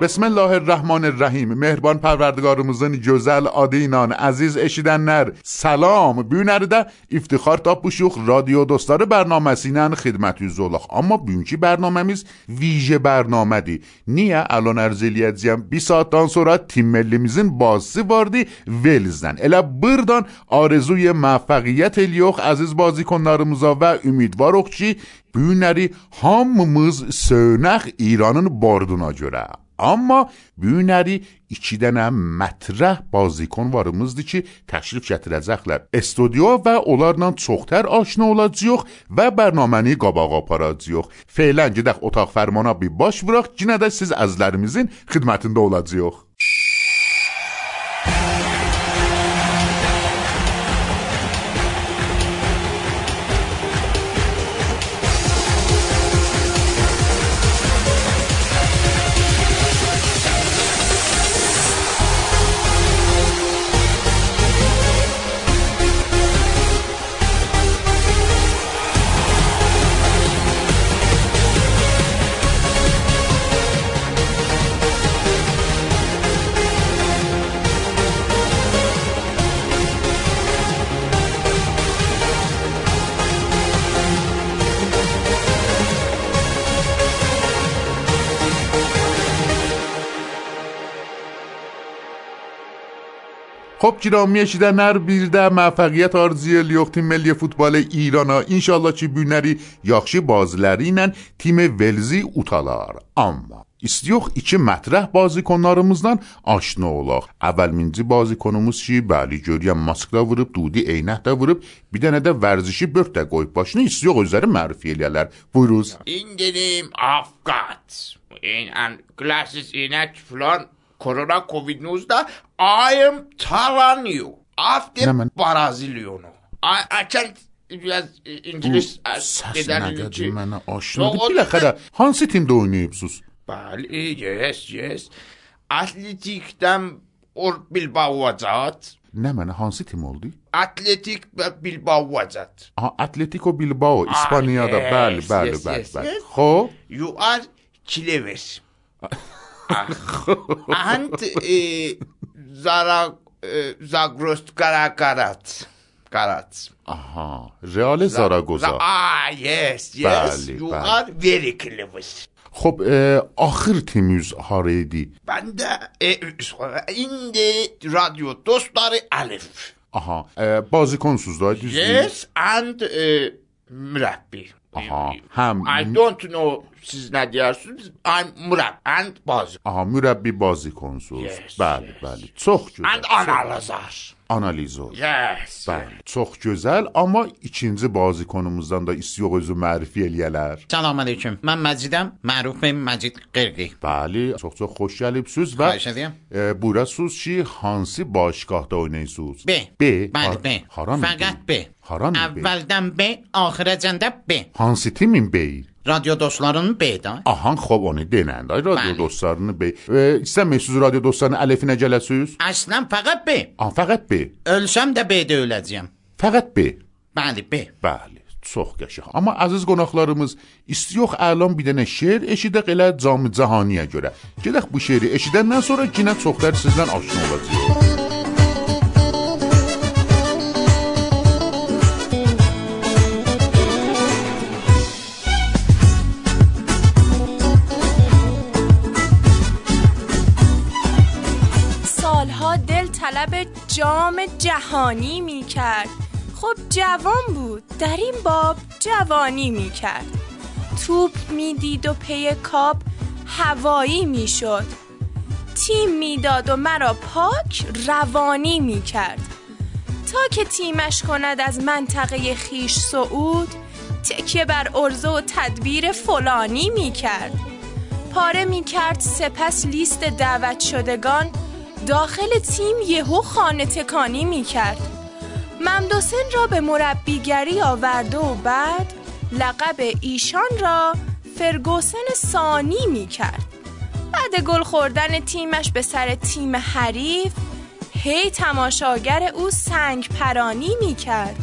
بسم الله الرحمن الرحیم. مهربان پروردگار موزن جزل آدینان عزیز اشیدن نر. سلام. بیونرده افتخار تا پوشوخ رادیو دستار برنامه سینن خدمتی زولخ اما بیون که برنامه میز؟ ویژه برنامه دی. نیه الان ارزیلی ازیم. بی ساعتان سورا تیم ملی میزن بازی واردی ویلزن الا بردان آرزوی موفقیت الیوخ عزیز بازی کنارموزا و امیدوار اخچی. بیونری هممز سونخ ایرانن باردونا جوره Amma bu günləri iki dənə mətrəh bazikon varımızdır ki, təşrif gətirəcəklər. Studio və onlarla çoxtər aşina olacağıq və bərnaməni qabağa aparacağıq. Feylən gedək otaq fərmana bir baş vuraq, yenə də siz əzlərimizin xidmətində olacağıq. خب گرامی در 19 موفقیت آرزی لیوخ تیم ملی فوتبال ایران ها انشالله tribünleri yaxşı baziləri ilə timi Velzi utalar. Amma İstiyox iki mətrəh bazikonlarımızdan aşna olaq. Əvvəlminci bazikonumuz ki, bəli görürəm mask da vurub, dudi eynək də vurub, bir dənə də vərzişi börk də qoyub başını İstiyox özləri mərif eləyərlər. Buyuruz. İndirim Afqat. In an glasses inək filan korona covid 19 I am telling you after Ne man? Braziliano I, I can't İngiliz ki mənə aşinadır. O- o- Biləxərə hansı timdə oynayıbsınız? Bəli, yes, yes. Atletikdən or Bilbao vəcat. Nə mənə hansı tim oldu? Atletik və Bilbao vəcat. Aha, Atletico Bilbao, İspaniyada. yes, bəli, bəli, yes, bəli, yes, bəli. yes. Xoş. You are clever. あんて、えー、ざら、えー、ザグロスからからつ。Karatz. Aha. Real آها، Ah, yes, yes. Bale, you bale. are very clever. خب آخر تیمیز هاریدی بنده این رادیو دوست داره الف آها بازیکن سوز داره yes and مربی آها هم I don't know چیز ندیرسون I'm مرب and بازی آها مربی بازی کنسوز yes, بله بله چخ جده and analyzer analyzer yes بله چخ جزل اما ایچینزی بازی کنموزدن دا ایسی اوگزو معرفی الیلر سلام علیکم من مزیدم. معروف مجید قرقی بله چخ چخ خوش گلیب سوز و خوش دیم بورا سوز چی هانسی باشگاه دا اوینی سوز بی بی بله بی فقط بی Haram B. Əvvəldən B, axirəcəndə B. Hansı timin B? Radio dostlarının B da. Ahan, xob onu denən də radio Bəli. dostlarını B. E, istəmirsiniz radio dostlarının əlifinə gələsiniz? Əslən fəqət B. Ah, fəqət B. Ölsəm də B-də öləcəyəm. Fəqət B. Bəli, B. Bəli, çox qəşəng. Amma əziz qonaqlarımız, istiyox əlan bir dənə şeir eşidək elə cami cahaniyə görə. Gedək bu şeiri eşidəndən sonra yenə çoxlar sizdən aşina olacağıq. طلب جام جهانی می کرد خب جوان بود در این باب جوانی می کرد توپ می دید و پی کاپ هوایی می شد تیم می‌داد و مرا پاک روانی می کرد تا که تیمش کند از منطقه خیش صعود تکیه بر ارزه و تدبیر فلانی می کرد پاره می کرد سپس لیست دعوت شدگان داخل تیم یهو خانه تکانی می کرد ممدوسن را به مربیگری آورده و بعد لقب ایشان را فرگوسن سانی می کرد بعد گل خوردن تیمش به سر تیم حریف هی تماشاگر او سنگ پرانی می کرد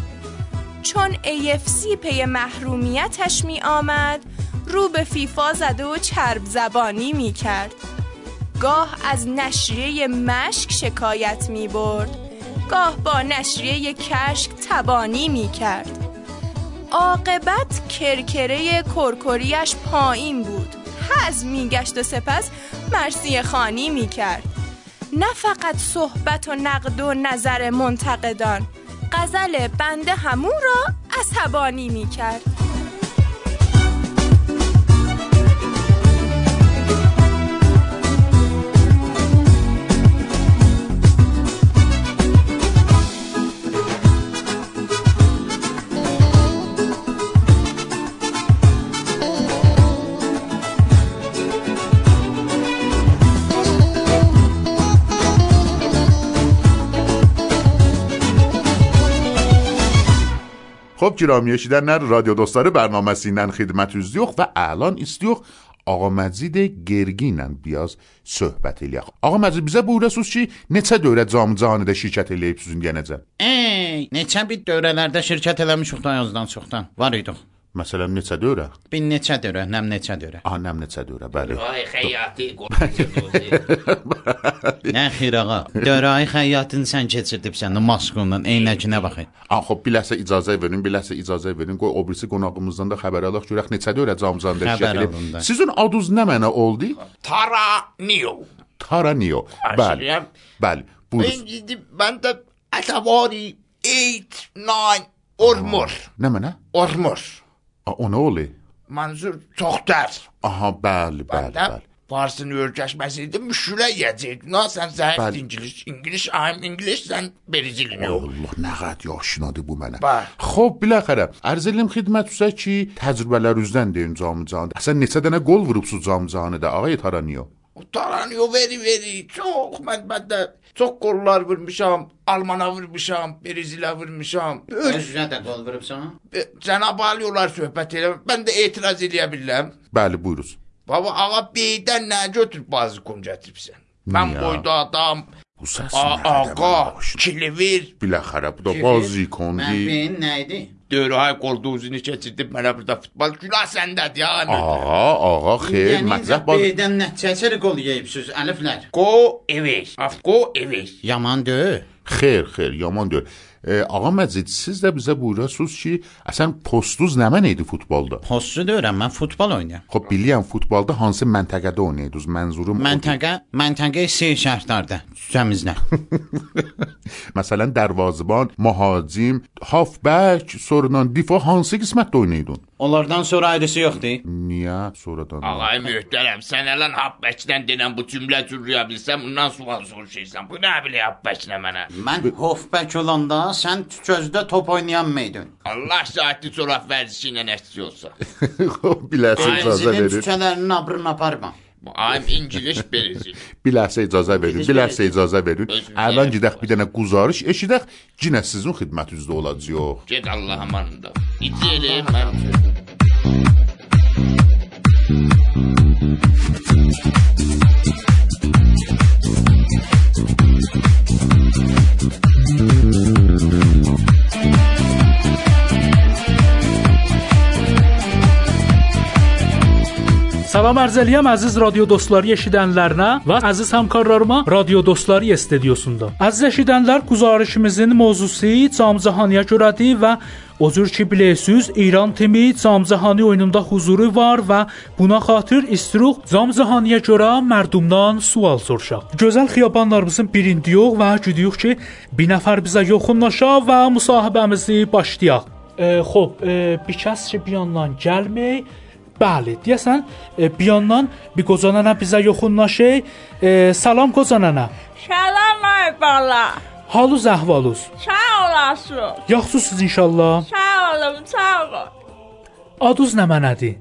چون AFC پی محرومیتش می آمد رو به فیفا زده و چرب زبانی می کرد گاه از نشریه مشک شکایت می برد. گاه با نشریه کشک تبانی می کرد. عاقبت کرکره کرکریش پایین بود. حز میگشت و سپس مرسی خانی می کرد. نه فقط صحبت و نقد و نظر منتقدان غزل بنده همون را عصبانی می کرد. خب گرامی eşidenler radyo dostları bərnaməsindən xidmətinizdəyik və əlan istiyox Ağa Məcid Gergi ilə biraz söhbət eləyək. Ağa Məcid bizə buyurasınız ki, neçə dövrə cam canidə şirkət eləyibsiniz indiyənəcə? Ey, neçə bir dövrələrdə şirkət eləmişik da yazdan çoxdan. Var idik. Məsələn, neçə dövrə? Bir neçə dövrə, nəm neçə dövrə. Aha, nəm neçə dövrə, bəli. Ay xəyati qorxucu. Nə xeyr ağa. Dövrəyi xəyyatını sən keçirdibsən maskundan, eynəkinə baxın. Ah, xop, bir ləhsə icazə verin, bir ləhsə icazə verin. Qoy o birisi qonağımızdan da xəbər alaq görək neçə dövrə cam canidə Xəbər şirkət alın da. eləyib. Sizin adınız nə mənə oldu? Tara Neo. Taranio. Bəli. Bəli. Buyurun. Ben de Atavari 8, 9, Ormur. Nə mənə? Ormur. O nə oldu? Mansur Toxtar. Aha, bəli, bəli, bəli. Farsın öyrəşməsiydi. Müşülə yiyəcəkdi. Na sən zəif Bəli. İngiliz. İngiliz, I'm English, sən Berizilin yox. Allah, nə qədər yaşınadır bu mənə. Xoş, biləxərə. Ərz edirəm xidmətinizə ki, təcrübələrinizdən deyin camıcanı. Sən neçə dənə qol vurubsuz camıcanı da, ağay Taranio? Taranıyor veri veri. Çok ben, ben de çok gollar vurmuşam. Alman'a vurmuşam. Berizil'e vurmuşam. Öz, Özünə də qol vurubsan? e, Cenab-ı alıyorlar söhbət elə. Ben de etiraz edebilirəm. Bəli, buyuruz. Baba ağa beydən nə götürüb bazı kum gətiribsən? Mən Ya. boyda adam, Bu səs a- nədən ağa, başına? kilivir, Biləxərə, bu da bazı Mən ikondi. beyin nə idi? Dövrəyə qoldu uzunu keçirdib mənə burada futbol. Günah səndədir ya. Ağa, ağa, xeyr, Yəni mətləb baz. beydən nəticəçəli qol yeyibsiz, əliflər. Go away. Af go away. Yaman deyil. Xeyr, xeyr, yaman deyil. E, ağa Məcid, siz də bizə buyurasınız ki, əsən postuz nə mən idi futbolda? Postçu deyirəm, mən futbol oynayıram. Xoş, bilirəm futbolda hansı məntəqədə oynayırdınız? Mənzurum odur. Məntəqə, məntəqə seyir şərtlərdə, cəmizlə. Məsələn, dərvazıban, mühacim, halfback, sonradan difa hansı qismətdə oynayırdın? Onlardan sonra ayrısı yoxdur. Niyə sonradan? Ağay möhtərəm, sən ələn Habbəkdən denən bu cümlə cürrüyə bilsəm, bundan sual soruşursan. Bu nə bilə Habbəklə mənə? Mən hofbək olanda sən gözdə top oynayan mıydın? Allah şahidli çoraq vərzişi ilə nəticə olsa. Biləsə icazə Benzinin verin. tükələrini abrın aparma. I'm English Berizil. Biləsə icazə verin. Biləsə icazə verin. Əvvəl gedək bir dənə quzarış eşidək, yenə sizin xidmətinizdə olacağıq. Get Allah amanında. Eləyim mən. Salam arz eləyəm əziz radio dostları eşidənlərinə və əziz həmkarlarıma Radio Dostları studiyasında. Əziz eşidənlər, güzarışımızın mövzusu Camcahaniyə görədir və o cür ki bilirsiniz, İran timi Camcahani oyununda huzuru var və buna xatir istiruq Camcahaniyə görə mərdumdan sual soruşaq. Gözəl xiyabanlarımızın birindəyik və gidirik ki, bir nəfər bizə yaxınlaşa və müsahibəmizi başlayaq. E, xoş, e, bir kəs ki bir yandan gəlmək Bəli, deyəsən e, bir yandan bir qoca nənə bizə yaxınlaşır. E, salam qoca nənə. Salam ay bala. Halınız əhvalınız? Sağ olasın. Yaxşısınız inşallah. Sağ olun, sağ ol. Adınız nə mənədir?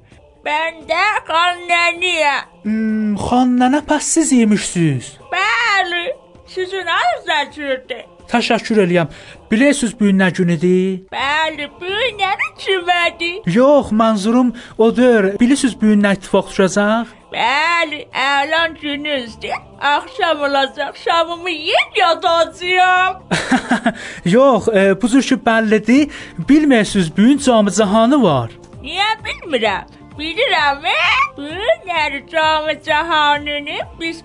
Ben de kanneniyim. Hmm, xan nənə pəs siz yemişsiniz. Bəli. Sizin adınız necirdir? Təşəkkür eləyəm. Bilirsiniz bu gün nə günüdür? Bəli, bu nədir kimədir? Yox, mənzurum odur. Bilirsiniz bu gün nə ittifaq düşəcək? Bəli, əlan günüzdür. Axşam olacaq, şamımı yeyib yatacağam. Yox, e, bu cür ki bəllidir. Bilmirsiniz bu gün cami cahanı var. Niyə bilmirəm? Bilirəm, bu nədir cami cahanını biz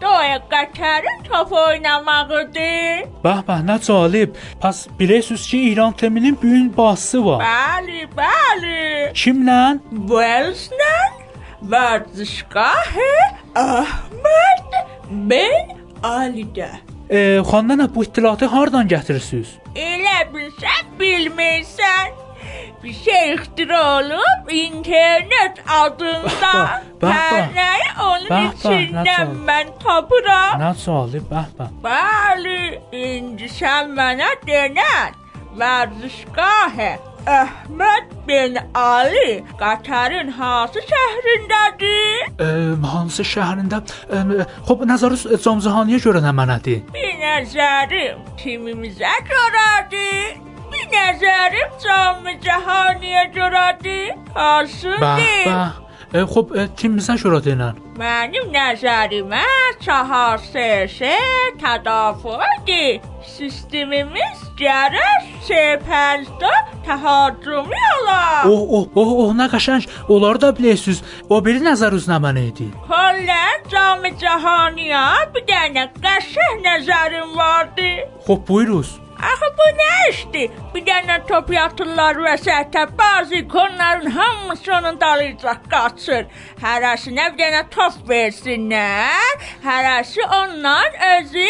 doya qatarın top oynamağıdır. Bəh bəh, nə cəlib. Pəs bilirsiniz ki İran teminin bu gün bahsi var. Bəli, bəli. Kimlə? Wells'lə vərdişgah Ahmed Ben Ali'də. E, xandan bu ittilatı hardan gətirirsiniz? Elə bilsən bilmirsən. Bir şey ixtira olub internet adında. Bax, bax, bax. Pərləri onun Bax, bax, içindən nəsə. mən tapıram. Nə cəlib, bəh bəh. Bəli, indi sən mənə denən vərdişgahı Əhməd bin Ali Qatarın hansı şəhrindədir? E, hansı şəhərində? E, xop nəzəriniz Camcahaniyə görə nə mənədir? Bir nəzərim kimimizə görədir. Cahaniyə görədir. Bəh Hansıdır? bəh. E, xop e, kimizə görə denən? Mənim nəzərimə çahar sese tədafüldir. Sistemimiz gərək C5-də təharrümü ola. Oh, oh, oh, oh, nə qəşəng. Onları da bilirsiniz. O biri nəzər üzünə mənə idi. Kollən cami cahaniyə bir dənə qəşəng nəzərim vardı. Xop buyuruz. Axı bu nə işdir? Bir dənə top yatırlar vəsətə, bazı ikonların hamısı onun dalıyca qaçır. Hərəsinə bir dənə top versinlər, hərəsi ondan özü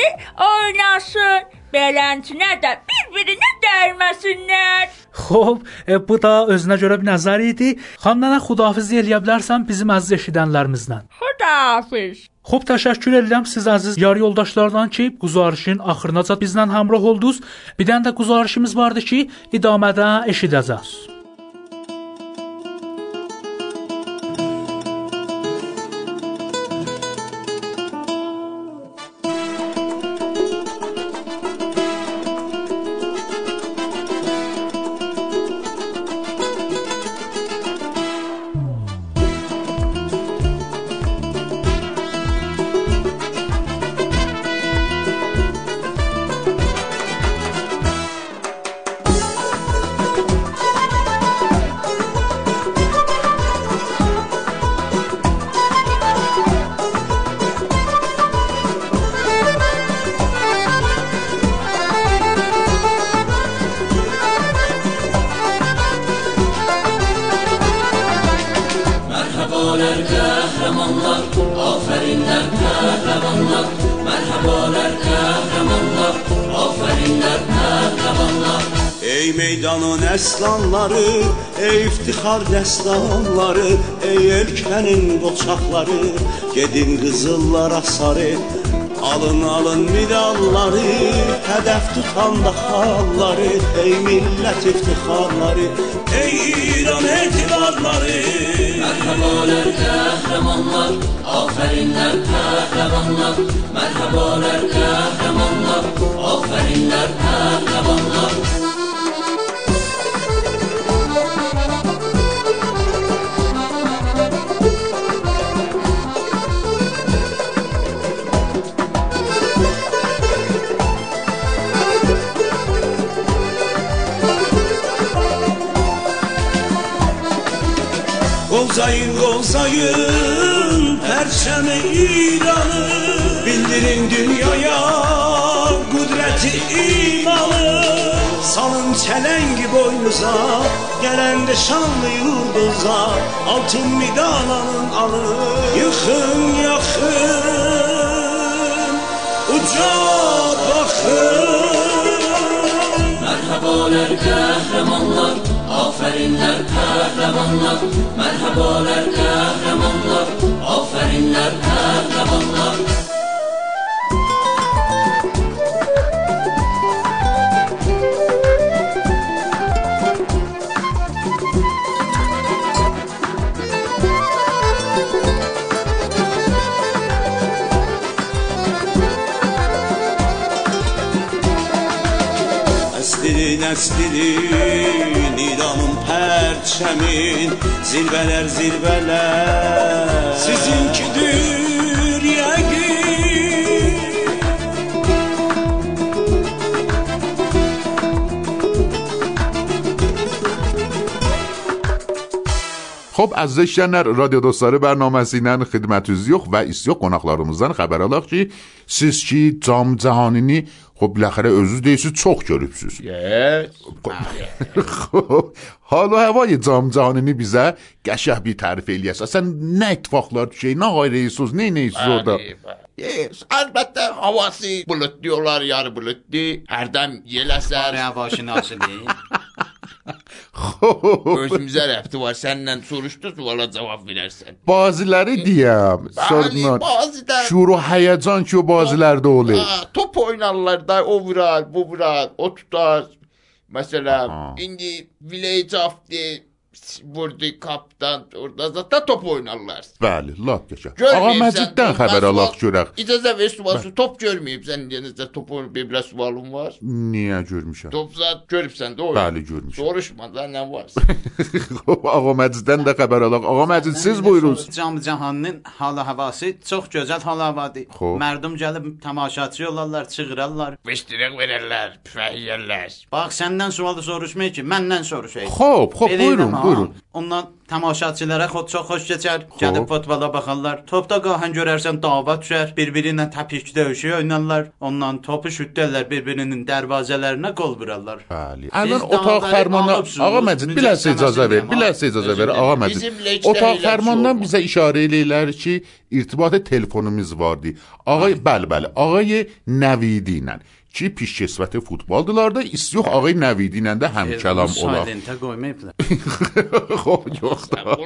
oynasın. Beləncə də bir-birinə dəyməsinlər. Xoş, e, bu da özünə görə bir nəzər idi. Xanımlara xudahafiz eləyə bilərsən bizim əziz eşidənlərimizlə. Xudahafiz. Xoş, təşəkkür edirəm siz əziz yar yoldaşlardan ki, güzarışın axırınacan bizlə həmrəh oldunuz. Bir dənə də güzarışımız vardı ki, idamədə eşidəcəksiniz. Ey meydanın əslanları, ey iftixar dəstanları, ey ölkənin qoçaqları, gedin qızıllara sarı, alın alın medalları, hədəf tutan da xalları, ey millət iftixarları, ey İran etibarları. Mərhəbələr qəhrəmanlar, afərinlər pəhləvanlar, mərhəbələr qəhrəmanlar, afərinlər pəhləvanlar. Gozayın gozayın perçemi İran'ı Bildirin dünyaya kudreti imanı. Salın çelengi boynuza Gelen de şanlı yıldıza Altın midal alın alın Yıkın yakın Uca bakın. Merhabalar kahramanlar. Aferinler kahramanlar Merhabalar kahramanlar. Aferinler kahramanlar. Eslirin eslirin idam pərçəmin Zirvələr, zirvələr Sizinkidir Xo'p, aziz eshitganlar, radio do'stlari barnomasidan xidmati yo'q va istiyoq qonaqlarımızdan xəbər alaq ki, siz ki Cam Cahanini xop biləxərə özünüz deyirsiz, çox görübsüz. Yes. Xo'p, hal və havayı Cam Cahanini bizə qəşəng bir tərif eləyəsən. Sən nə ittifaqlar düşey, nə ayrıyısınız, nə neysiz orada? Yes, əlbəttə havası buludluyorlar, yarı buludlu. Hərdən yel əsər. Oraya başı nazili. Xo'p, Özümüzə rəfti var. Səndən soruşdu, suala cavab verərsən. Bazıları deyəm, sorunlar. bazı da- Şur və həyəcan ki o bazılarda olur. Aa, top oynarlar da o vurar, bu vurar, o tutar. Aha. indi village of the vurdu kaptan orada zaten top oynarlar. Bəli, lap. Görməyib Ağa Məciddən sən, xəbər alaq görək. İcazə ver sualsız top görməyibsən denizdə top oynayıb bir biraz sualım var. Niyə görmüşəm? Top zat görübsən də o. Bəli, görmüşəm. Soruşma da nə var? Ağa Məciddən də xəbər alaq. Ağa Məcid siz buyurunuz. Cam cahanın halı havası çox gözəl halı havadır. Xoş. Mərdum gəlib tamaşaçı olarlar, çığırarlar. Beşdirək verərlər, püfək yeyərlər. Bax səndən sualı soruşmay ki, məndən soruşay. Xo'p, xo'p, Belə buyurun, ha. Buyurun. Ondan tamaşaçılara xod çox xoş keçər. Gəlib futbola baxarlar. Topda qahan görərsən dava düşər. Bir-biri ilə təpik döyüşü oynarlar. Ondan topu şütdərlər bir-birinin dərvazələrinə qol vurarlar. Bəli. Siz otaq fərmanına Ağa Məcid biləsə icazə ver. Biləsə icazə ver. Ağa. Məcid. Otaq olmaz. bizə işarə eləyirlər ki, irtibatı telefonumuz vardı. Ağay, bəli, bəli. Ağay Nəvidi ilə چی پیش کسوت فوتبال؟ دلار دا ایسیوخ آقای نویدیننده هم کلام اولا خب جوخ دار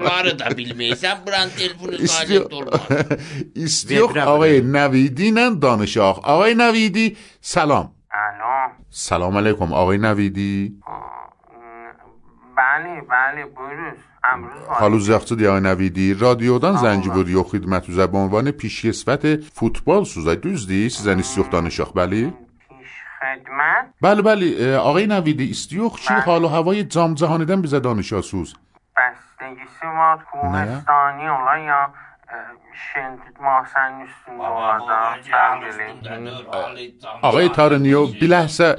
ایسیوخ آقای نویدی ننده دانش آخ. آقای نویدی سلام. سلام علیکم آقای نویدی. بله بله بروز. خالو زفت دیا نویدی؟ رادیو دان زنجی بودی و خدمت و زبانوان پیش فوتبال سوزای. دوزدی سیزن ایسیوخ دانش آخ. بله. مجمع بله بله آقای نویدی استیوخ چی؟ بله. حال و هوای جام جهانی دن بیزه دانش آسوز بستگی سوا کوهستانی اولا یا شندید ما آقای تارنیو بیلحسه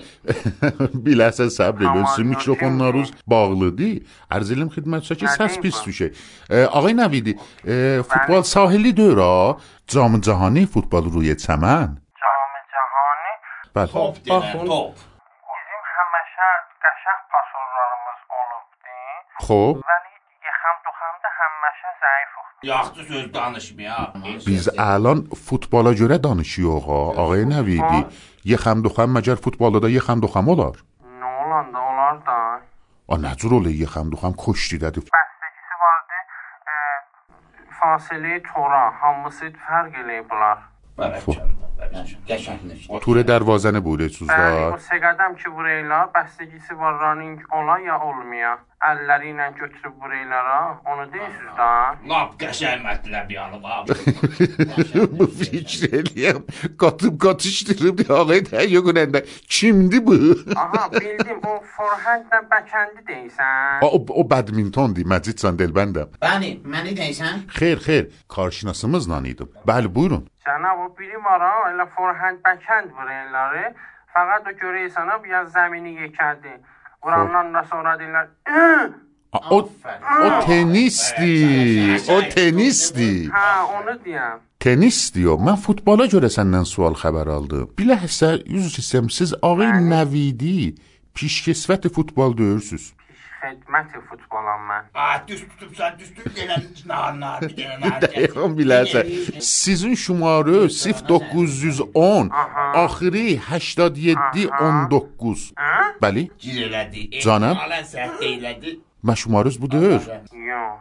بیلحسه سبری بیلحسه ناروز باقلو دی. ارزیلیم خدمت شا که سس پیس توشه. آقای نویدی فوتبال ساحلی دورا جام جهانی فوتبال روی چمن. بله. خب، پاپ پاپ خب. خب. بیزیم همشه قشق پاسورلارمز اولوب دیم خوب ولی دیگه هم دو هم ده همشه زعیف یاختو سوز دانشمیه بیز الان فوتبالا جوره دانشی آقا. آقای نویدی یه خم دو خم مجر فوتبالا دا یه خم دو خم آدار نولان دا آلار دا آ نجور اوله یه خم دو خم کشتی داده بستگیسی وارده فاصله تورا همسید فرگلی بلار. Qəşəngdir. Tur dərvazəni buyurursunuz Bəli, da. o seqədəm ki, burayla bəstəgisi var running ola ya olmaya. Əlləri ilə götürüb buraylara, onu deyirsiniz da. Lap qəşəng mətləb yanıb abi. bu fikir eləyəm. Qatıb qatışdırıb deyə ağay təyyə günəndə. Kimdi bu? Aha, bildim, o forehandlə backhandi deyirsən. A, o, o badmintondur, Məcid Delbəndəm. Bəli, məni deyirsən? Xeyr, xeyr, qarşınasımızla idim. Bəli, buyurun. سنا و بیمارا الا فرهنگ بکند برaylar فقط و göre sana biraz zemini yekerdi. Vurandan da sonra dediler o, o tenisti. O tenisti. Ha onu diyem. Tenis diyor. Mən futbola görə səndən sual haber aldım. Bilhassa yüz isem siz ağır nevidi pişkesvet futbol döyürsüz. Xidməti futbolam mən. Aa, düz tutubsan, düzdür gələn nar nar bir dənə nar. Deyəm bilərsən. Sizin şumarı 0910 axırı 8719. Bəli, Gir elədi. Canım. Alən səhv elədi. mən şumarınız budur. Yox.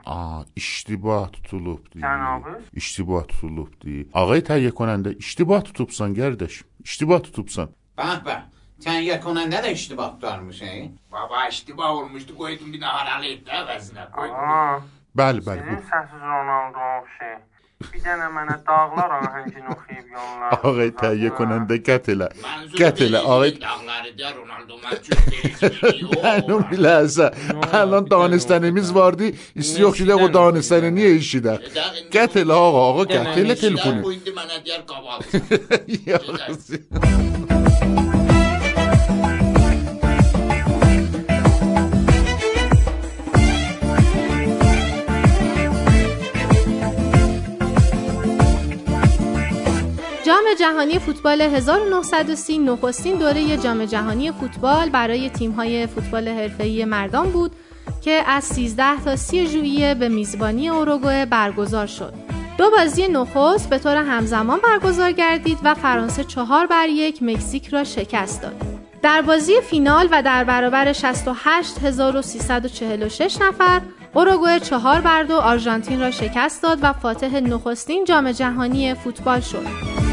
Aa, iştibah tutulubdur. Cənabı? İştibah tutulubdur. Ağay təhiyyə konəndə iştibah tutubsan qardaş. İştibah tutubsan. Bax, bax. Sən yakınında da iştibah tutarmışsın. Baba iştibah olmuşdu, qoydum bir nahar alayım da əvəzinə. Qoydum. Aa, Bəli, bəli. sizin səsiz Ronaldo oxşay. Bir dənə mənə dağlar ahəngini oxuyub yollar. Ağay təhiyyə کننده qət elə. Qət elə ağay. Dağları der Ronaldo Mənim biləsə. Alان دانستنimiz vardı. İstiyor ki o danışanı niye işidə? Qət elə ağa, ağa qət elə telefonu. Bu indi mənə deyər qaval. جام جهانی فوتبال 1930 نخستین دوره جام جهانی فوتبال برای تیم‌های فوتبال حرفه‌ای مردان بود که از 13 تا 30 ژوئیه به میزبانی اوروگوئه برگزار شد. دو بازی نخست به طور همزمان برگزار گردید و فرانسه چهار بر یک مکزیک را شکست داد. در بازی فینال و در برابر 68346 نفر اوروگوئه چهار بر دو آرژانتین را شکست داد و فاتح نخستین جام جهانی فوتبال شد.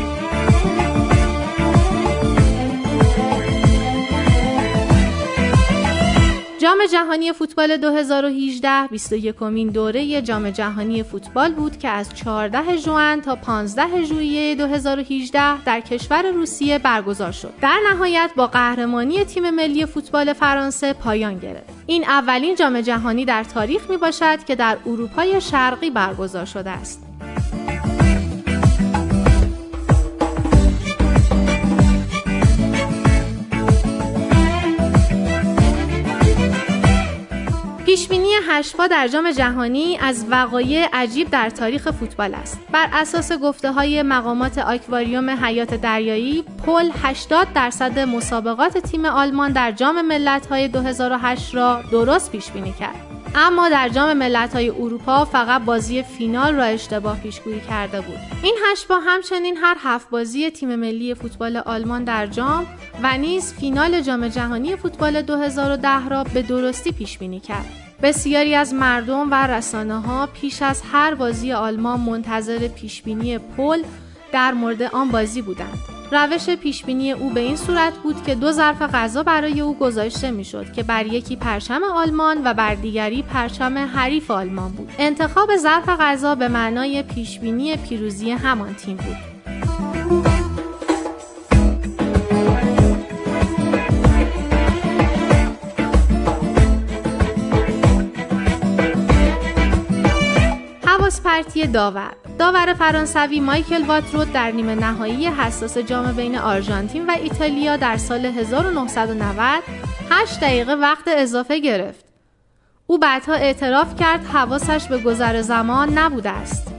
جام جهانی فوتبال 2018 21 مین دوره جام جهانی فوتبال بود که از 14 ژوئن تا 15 ژوئیه 2018 در کشور روسیه برگزار شد. در نهایت با قهرمانی تیم ملی فوتبال فرانسه پایان گرفت. این اولین جام جهانی در تاریخ می باشد که در اروپای شرقی برگزار شده است. پیشبینی هشپا در جام جهانی از وقایع عجیب در تاریخ فوتبال است. بر اساس گفته های مقامات آکواریوم حیات دریایی، پل 80 درصد مسابقات تیم آلمان در جام ملت‌های 2008 را درست پیش بینی کرد. اما در جام ملت‌های اروپا فقط بازی فینال را اشتباه پیشگویی کرده بود. این هشپا همچنین هر هفت بازی تیم ملی فوتبال آلمان در جام و نیز فینال جام جهانی فوتبال 2010 را به درستی پیش بینی کرد. بسیاری از مردم و رسانه ها پیش از هر بازی آلمان منتظر پیشبینی پل در مورد آن بازی بودند. روش پیشبینی او به این صورت بود که دو ظرف غذا برای او گذاشته می‌شد که بر یکی پرچم آلمان و بر دیگری پرچم حریف آلمان بود. انتخاب ظرف غذا به معنای پیشبینی پیروزی همان تیم بود. داور داور فرانسوی مایکل واترود در نیمه نهایی حساس جام بین آرژانتین و ایتالیا در سال 1990 8 دقیقه وقت اضافه گرفت. او بعدها اعتراف کرد حواسش به گذر زمان نبوده است.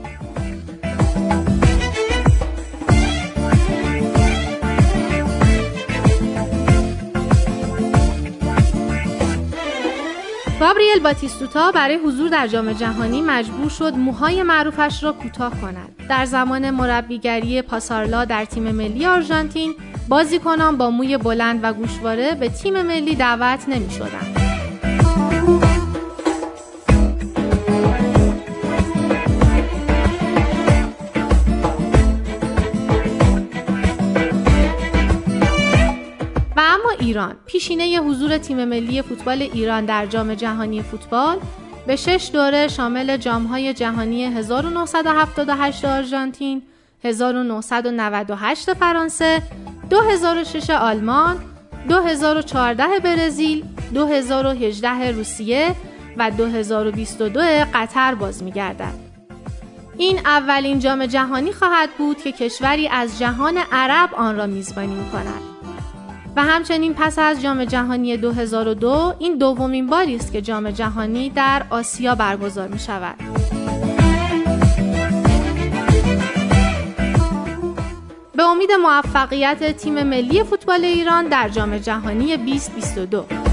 گابریل باتیستوتا برای حضور در جام جهانی مجبور شد موهای معروفش را کوتاه کند. در زمان مربیگری پاسارلا در تیم ملی آرژانتین، بازیکنان با موی بلند و گوشواره به تیم ملی دعوت نمی شدند. ایران پیشینه حضور تیم ملی فوتبال ایران در جام جهانی فوتبال به شش دوره شامل جامهای جهانی 1978 آرژانتین، 1998 فرانسه، 2006 آلمان، 2014 برزیل، 2018 روسیه و 2022 قطر باز می‌گردد. این اولین جام جهانی خواهد بود که کشوری از جهان عرب آن را میزبانی می‌کند. و همچنین پس از جام جهانی 2002 این دومین باری است که جام جهانی در آسیا برگزار می شود. به امید موفقیت تیم ملی فوتبال ایران در جام جهانی 2022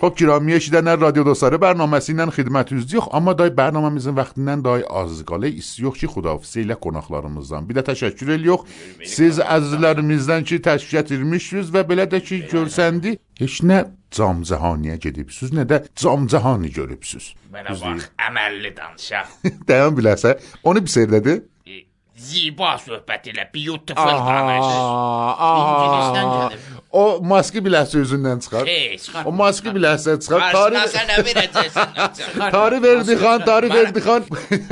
Xo'p, giromiy eşidənlər radio dostları bərnaməsi ilə xidmətinizdə amma day bərnaməmizin vaxtından day az qalə istiyor ki, xudafisi ilə qonaqlarımızdan. Bir də təşəkkür edirik. Siz əzizlərimizdən ki, təşrif gətirmişsiniz və belə də ki, görsəndi heç nə cam cəhaniyə gedibsiz, nə də cam cəhani görübsüz. Mənə bax, əməlli danışaq. Dayan biləsə, onu bir seyredədi. E, Ziba söhbət elə, beautiful danış. İngilisdən gəlib. O maski biləsi özündən çıxar. Hey, çıxart. O maski biləsi çıxar. Qarşına sənə verəcəksən. Tarih verdi xan, Mən- verdi xan.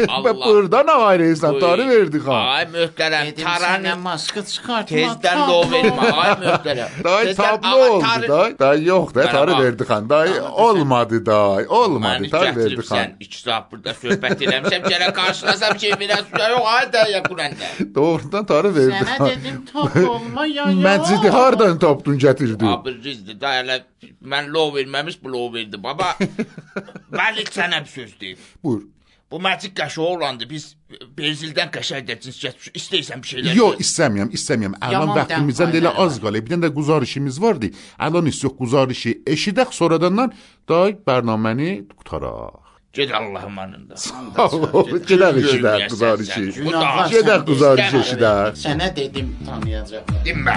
Allah. Burada nə ayrıysan? Tarih verdi xan. Ay möhtərəm, sənə taranı maskı çıxartma. tezdən lo vermə. Ay möhtərəm. Day tablo oldu tarı- day. Day yox da Merhaba. verdi xan. Day olmadı day. Olmadı. Tarih verdi xan. 2 saat burada söhbət eləmişəm, gərək qarşılasam şey verəsən. Yox, ay da yakurəndə. Doğrudan tarih verdi Sənə xan. dedim top olma ya ya. Məcidi hardan tapdın gətirdin? Abi rizdi da elə mən lo verməmiş bu lo verdi. Baba, bəli sənə bir söz deyim. Buyur. Bu məcik qəşə oğlandı. Biz Benzildən də cins gətirmiş. İstəyirsən bir şeylər. Yox, istəmirəm, istəmirəm. Əlan da elə az qalıb. Bir dənə də guzarışımız vardı. Əlan istiyor guzarışı eşidək sonradan day bərnaməni qutaraq. Ged Allahın anında. Gedək eşidək guzarışı. Günahlar Gedək səndə. guzarışı eşidək. Sənə dedim tanıyacaq. Dinmə.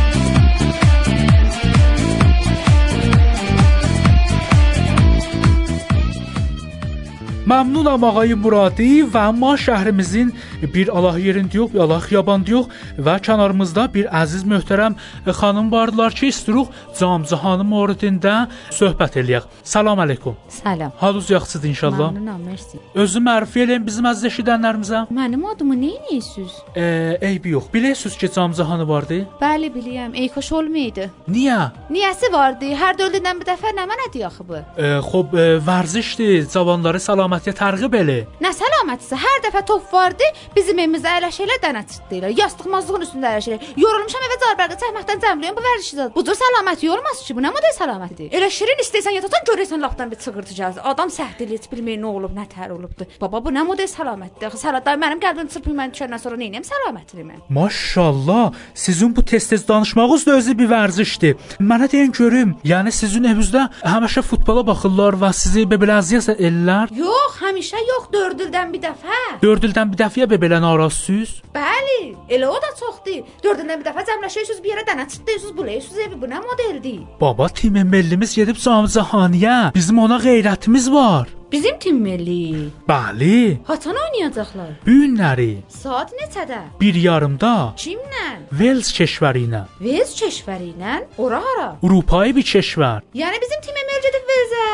Məmnunam ağay Muradi və amma şəhrimizin bir Allah yerində yox, bir Allah xiyabanda yox və kənarımızda bir əziz möhtərəm xanım vardılar ki, istiruq Camcahanı moridində söhbət eləyək. Salam aleykum. Salam. Halınız yaxşıdır inşallah. Məmnunam, mersi. Özü mərfi eləyin bizim əziz eşidənlərimizə. Mənim adımı nə edirsiniz? E, eybi yox. Bilirsiniz ki, Camcahanı vardı? Bəli, bilirəm. Ey xoş olmaydı. Niyə? Niyəsi vardı? Hər dövrdən bir dəfə nə mənədir axı bu? E, xop e, vərzişdir, cavanları salamatiyə tərğib elə. Nə səlamətisə, hər dəfə top vardı, bizim evimizdə əyləşələr dənə çıxdılar. Yastıqmazlığın üstündə əyləşələr. Yorulmuşam evə carbərdə çəkməkdən cəmləyəm bu vərdişdə. Bu cür səlaməti olmaz ki, bu nə model səlamətidir? Elə şirin istəsən yatatan görəsən lapdan bir çığırtı gəlir. Adam səhdili heç bilmir nə olub, nə tər olubdu. Baba bu nə model səlamətdir? Axı səlada mənim qəlbim çırpır mən düşəndən sonra neyniyəm səlamətini mən? Maşallah, sizin bu tez-tez danışmağınız da özü bir vərzişdir. Mənə deyin görüm, yəni sizin evinizdə həmişə futbola baxırlar və sizi belə əziyyət ellər? Yox, həmişə yox, 4 ildən bir dəfə. 4 ildən bir dəfəyə belə narazısınız? Bəli, elə o da çoxdur. 4 ildən bir dəfə cəmləşirsiniz bir yerə dənə çıxdırsınız, bulayırsınız evi. Bu nə modeldir? Baba, tim millimiz gedib Camcahaniyə. Bizim ona qeyrətimiz var. Bizim tim milli. Bəli, Haçan oynayacaqlar? bu günləri Saat neçədə? bir yarımda Kimlə? Vels keşvəri ilə, Vez keşvəri ilə? Ora hara? Avropai bir keşvər. Yəni bizim tim emel gedib Vezə.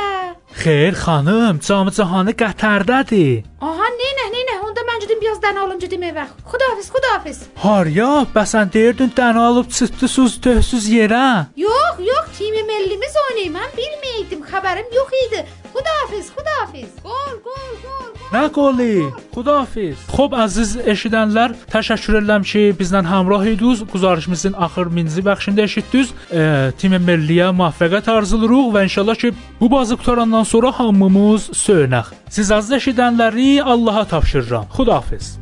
Xeyr xanım, Camcahanı Qətərdədir. Aha, neynə, neynə? Onda mən gedim biraz dənə alım gedim evə. Xudahafiz, xudahafiz. Harya, bəsən deyirdin dənə alıb çıxdısız, töhsüz yerə. Yox, yox, tim millimiz oynayır. Mən bilməydim, xəbərim yox idi. Xudahafiz, xudahafiz. Gol, gol, gol. Nə qoli? Xudafiz. Xoş əziz eşidənlər, təşəkkür edirəm ki, bizlə həmrah idiniz. Guzarışımızın axır minci bəxşində eşitdiniz. E, Tim Milliyə müvəffəqiyyət arzulayırıq və inşallah ki, bu bazı qutarandan sonra hamımız söynək. Siz əziz eşidənləri Allaha tapşırıram. Xudafiz.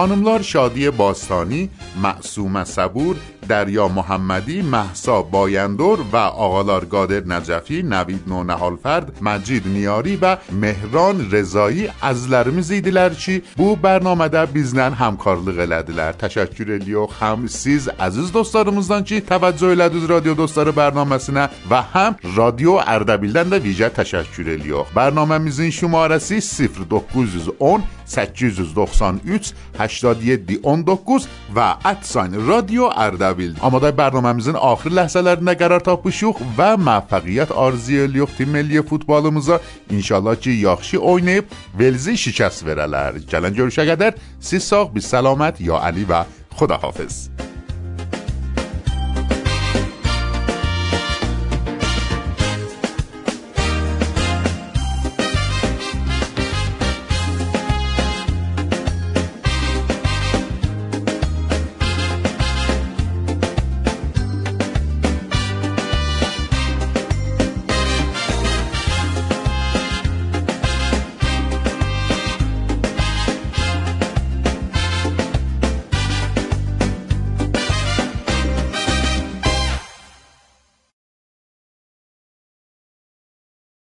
خانملار شادی باستانی، معصومه صبور، دریا محمدی محسا بایندور و آقالار گادر نجفی نوید نو نهالفرد مجید نیاری و مهران رضایی از لرمی زیدیلر چی بو برنامه در بیزنن همکارلی غلدیلر تشکر الیو هم سیز عزیز دوستارمزدان چی؟ توجه لدوز رادیو دوستار برنامه سنه و هم رادیو اردبیلدن در ویژه. تشکر الیو برنامه میزین شمارسی 0910 893 87 19 و ادسان رادیو اردبیلدن بیل آماده برنامه مزین آخر لحظه لر نگرار تا پوشوخ و موفقیت آرزی لیوخ تیم ملی فوتبال مزا انشالله چی یخشی اوینیب ولزی شیچست ورلر. جلن جورشه قدر سی ساخ بی سلامت یا علی و خدا حافظ